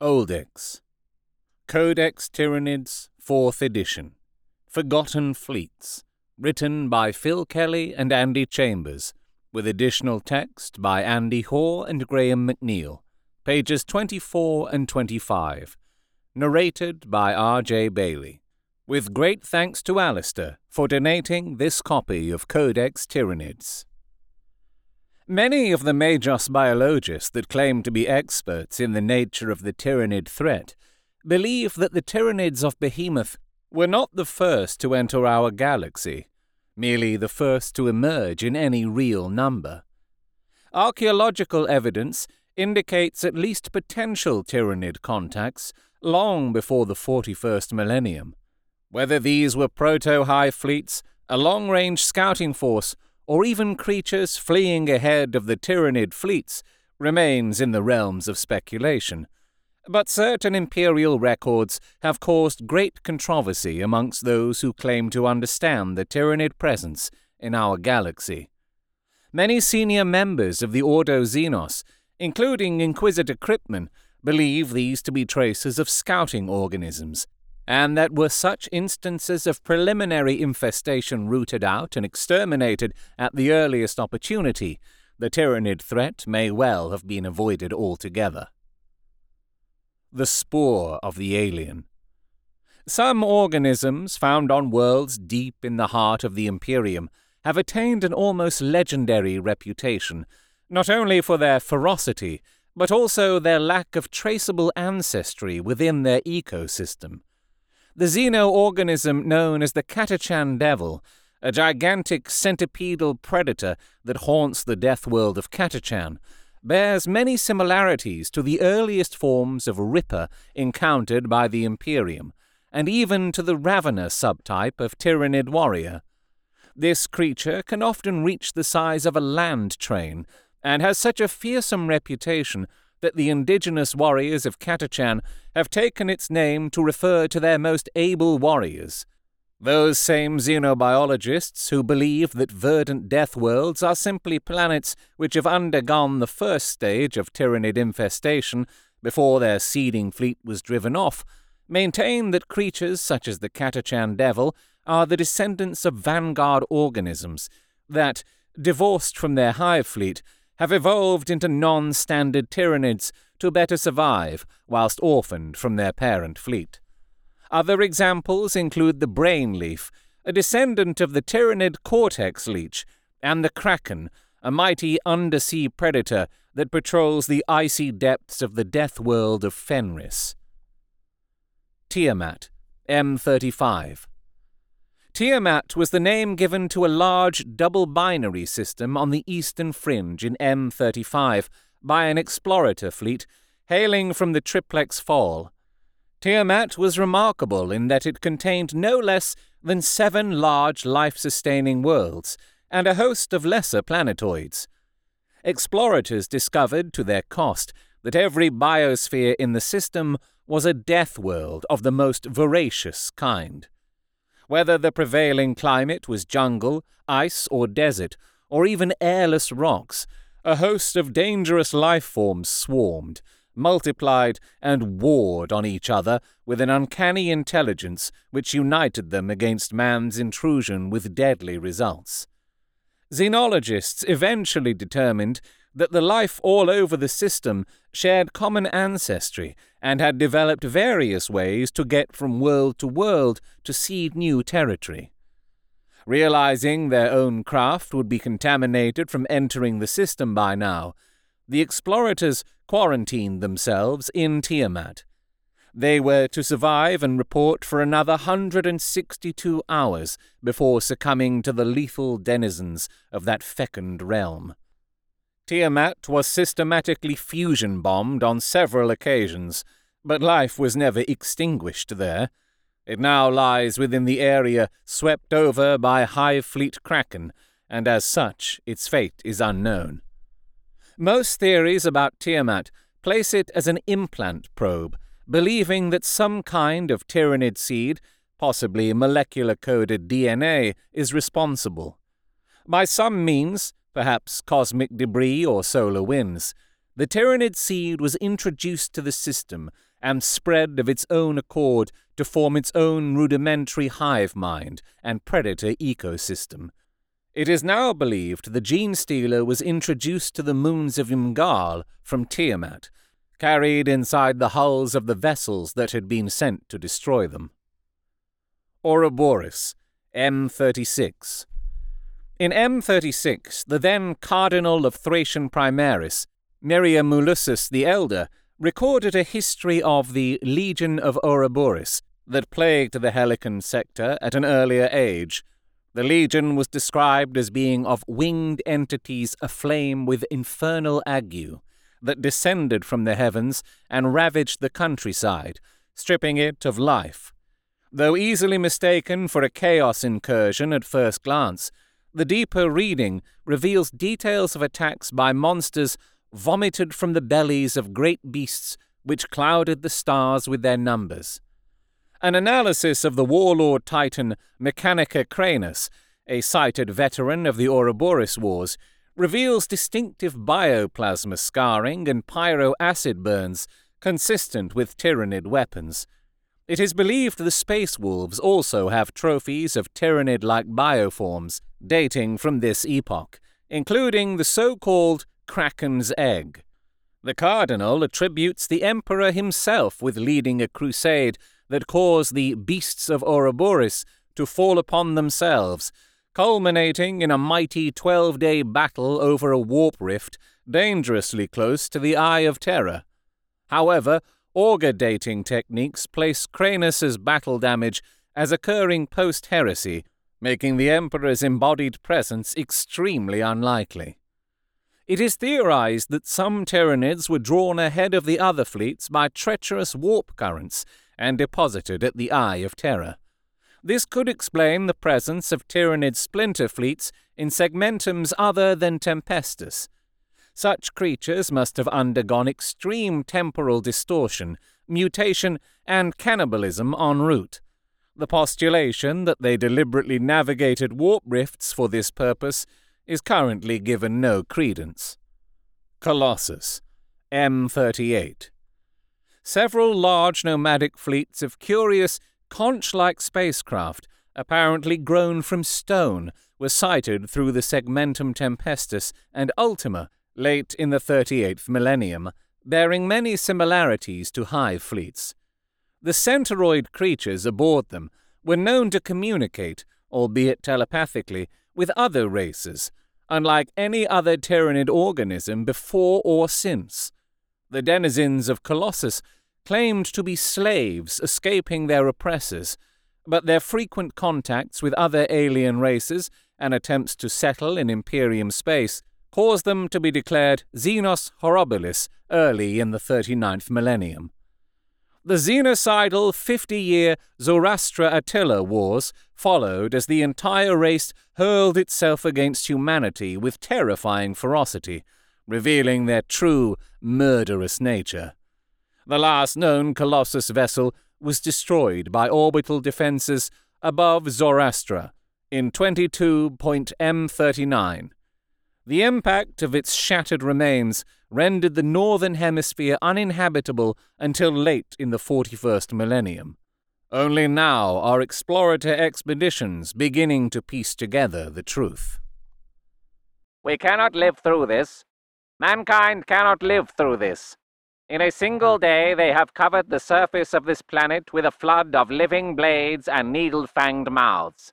Oldex. Codex Tyranids, 4th edition. Forgotten Fleets. Written by Phil Kelly and Andy Chambers, with additional text by Andy Hoare and Graham McNeill. Pages 24 and 25. Narrated by R.J. Bayley. With great thanks to Alistair for donating this copy of Codex Tyranids. Many of the Magos biologists that claim to be experts in the nature of the Tyranid threat believe that the Tyranids of Behemoth were not the first to enter our galaxy, merely the first to emerge in any real number. Archaeological evidence indicates at least potential Tyranid contacts long before the 41st millennium. Whether these were proto hive fleets, a long range scouting force, or even creatures fleeing ahead of the Tyranid fleets remains in the realms of speculation. But certain imperial records have caused great controversy amongst those who claim to understand the Tyranid presence in our galaxy. Many senior members of the Ordo Xenos, including Inquisitor Kryptman, believe these to be traces of scouting organisms and that were such instances of preliminary infestation rooted out and exterminated at the earliest opportunity, the Tyranid threat may well have been avoided altogether. The spore of the alien. Some organisms found on worlds deep in the heart of the Imperium have attained an almost legendary reputation, not only for their ferocity, but also their lack of traceable ancestry within their ecosystem. The xeno-organism known as the Catachan Devil, a gigantic centipedal predator that haunts the death world of Catachan, bears many similarities to the earliest forms of Ripper encountered by the Imperium, and even to the Ravener subtype of Tyranid warrior. This creature can often reach the size of a land train, and has such a fearsome reputation that the indigenous warriors of Catachan have taken its name to refer to their most able warriors. Those same xenobiologists who believe that verdant death worlds are simply planets which have undergone the first stage of tyranid infestation before their seeding fleet was driven off, maintain that creatures such as the Catachan Devil are the descendants of vanguard organisms that, divorced from their hive fleet, have evolved into non standard tyranids to better survive whilst orphaned from their parent fleet. Other examples include the brain leaf, a descendant of the tyranid cortex leech, and the kraken, a mighty undersea predator that patrols the icy depths of the death world of Fenris. Tiamat, M35 Tiamat was the name given to a large double binary system on the eastern fringe in M35 by an explorator fleet hailing from the Triplex Phall. Tiamat was remarkable in that it contained no less than seven large life sustaining worlds and a host of lesser planetoids. Explorators discovered to their cost that every biosphere in the system was a death world of the most voracious kind. Whether the prevailing climate was jungle, ice, or desert, or even airless rocks, a host of dangerous life forms swarmed, multiplied, and warred on each other with an uncanny intelligence which united them against man's intrusion with deadly results. Xenologists eventually determined that the life all over the system shared common ancestry and had developed various ways to get from world to world to seed new territory. Realizing their own craft would be contaminated from entering the system by now, the explorators quarantined themselves in Tiamat. They were to survive and report for another 162 hours before succumbing to the lethal denizens of that fecund realm. Tiamat was systematically fusion bombed on several occasions, but life was never extinguished there. It now lies within the area swept over by Hive Fleet Kraken, and as such its fate is unknown. Most theories about Tiamat place it as an implant probe, believing that some kind of Tyranid seed, possibly molecular coded DNA, is responsible. By some means, perhaps cosmic debris or solar winds, the Tyranid seed was introduced to the system and spread of its own accord to form its own rudimentary hive mind and predator ecosystem. It is now believed the genestealer was introduced to the moons of Ymgarl from Tiamat, carried inside the hulls of the vessels that had been sent to destroy them. Ouroboros, M36. In M36, the then Cardinal of Thracian Primaris, Meriamulusus the Elder, recorded a history of the Legion of Ouroboros that plagued the Helicon sector at an earlier age. The legion was described as being of winged entities aflame with infernal ague that descended from the heavens and ravaged the countryside, stripping it of life. Though easily mistaken for a chaos incursion at first glance, the deeper reading reveals details of attacks by monsters vomited from the bellies of great beasts which clouded the stars with their numbers. An analysis of the warlord titan Mechanica Cranus, a cited veteran of the Ouroboros Wars, reveals distinctive bioplasma scarring and pyroacid burns consistent with Tyranid weapons. It is believed the Space Wolves also have trophies of Tyranid like bioforms dating from this epoch, including the so called Kraken's Egg. The Cardinal attributes the Emperor himself with leading a crusade that caused the beasts of Ouroboros to fall upon themselves, culminating in a mighty twelve day battle over a warp rift dangerously close to the Eye of Terror. However, augur dating techniques place Cranus's battle damage as occurring post heresy, making the Emperor's embodied presence extremely unlikely. It is theorized that some Tyranids were drawn ahead of the other fleets by treacherous warp currents and deposited at the Eye of Terror. This could explain the presence of Tyranid splinter fleets in segmentums other than Tempestus. Such creatures must have undergone extreme temporal distortion, mutation, and cannibalism en route. The postulation that they deliberately navigated warp rifts for this purpose is currently given no credence. Colossus, M38. Several large nomadic fleets of curious, conch like spacecraft, apparently grown from stone, were sighted through the Segmentum Tempestus and Ultima late in the 38th millennium, bearing many similarities to hive fleets. The centauroid creatures aboard them were known to communicate, albeit telepathically, with other races, unlike any other Tyranid organism before or since. The denizens of Colossus claimed to be slaves escaping their oppressors, but their frequent contacts with other alien races and attempts to settle in Imperium space caused them to be declared Xenos Horribilis early in the 39th millennium. The xenocidal 50 year Zoroastra Attila Wars followed as the entire race hurled itself against humanity with terrifying ferocity, revealing their true, murderous nature. The last known Colossus vessel was destroyed by orbital defenses above Zoroastra in 22.M39. The impact of its shattered remains rendered the northern hemisphere uninhabitable until late in the 41st millennium. Only now are explorator expeditions beginning to piece together the truth. We cannot live through this. Mankind cannot live through this. In a single day, they have covered the surface of this planet with a flood of living blades and needle fanged mouths.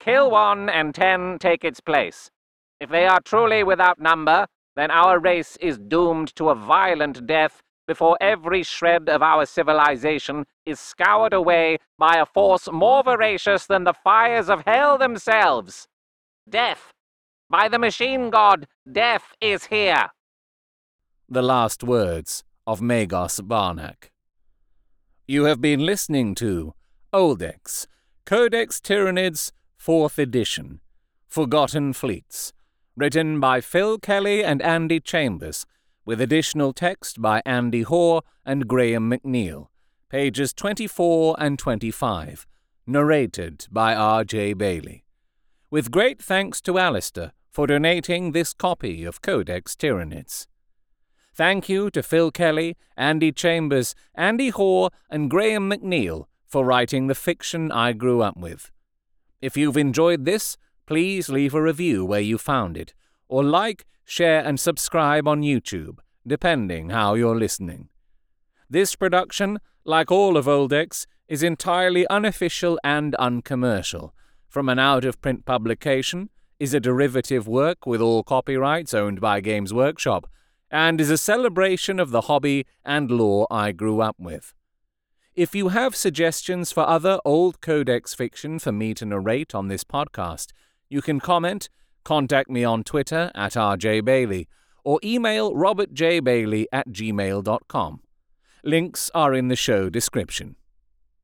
Kill one, and ten take its place. If they are truly ah. without number, then our race is doomed to a violent death before every shred of our civilization is scoured away by a force more voracious than the fires of hell themselves. Death! By the machine god, death is here! The last words of Magos Barnak. You have been listening to Oldex, Codex Tyranids, 4th edition, Forgotten Fleets written by Phil Kelly and Andy Chambers, with additional text by Andy Hoare and Graham McNeill, pages 24 and 25, narrated by R.J. Bayley. With great thanks to Alistair for donating this copy of Codex Tyranids. Thank you to Phil Kelly, Andy Chambers, Andy Hoare, and Graham McNeill for writing the fiction I grew up with. If you've enjoyed this, please leave a review where you found it, or like, share, and subscribe on YouTube, depending how you're listening. This production, like all of Oldex, is entirely unofficial and uncommercial, from an out of print publication, is a derivative work with all copyrights owned by Games Workshop, and is a celebration of the hobby and lore I grew up with. If you have suggestions for other old Codex fiction for me to narrate on this podcast, you can comment, contact me on Twitter at rjbayley, or email robertjbayley at gmail.com. Links are in the show description.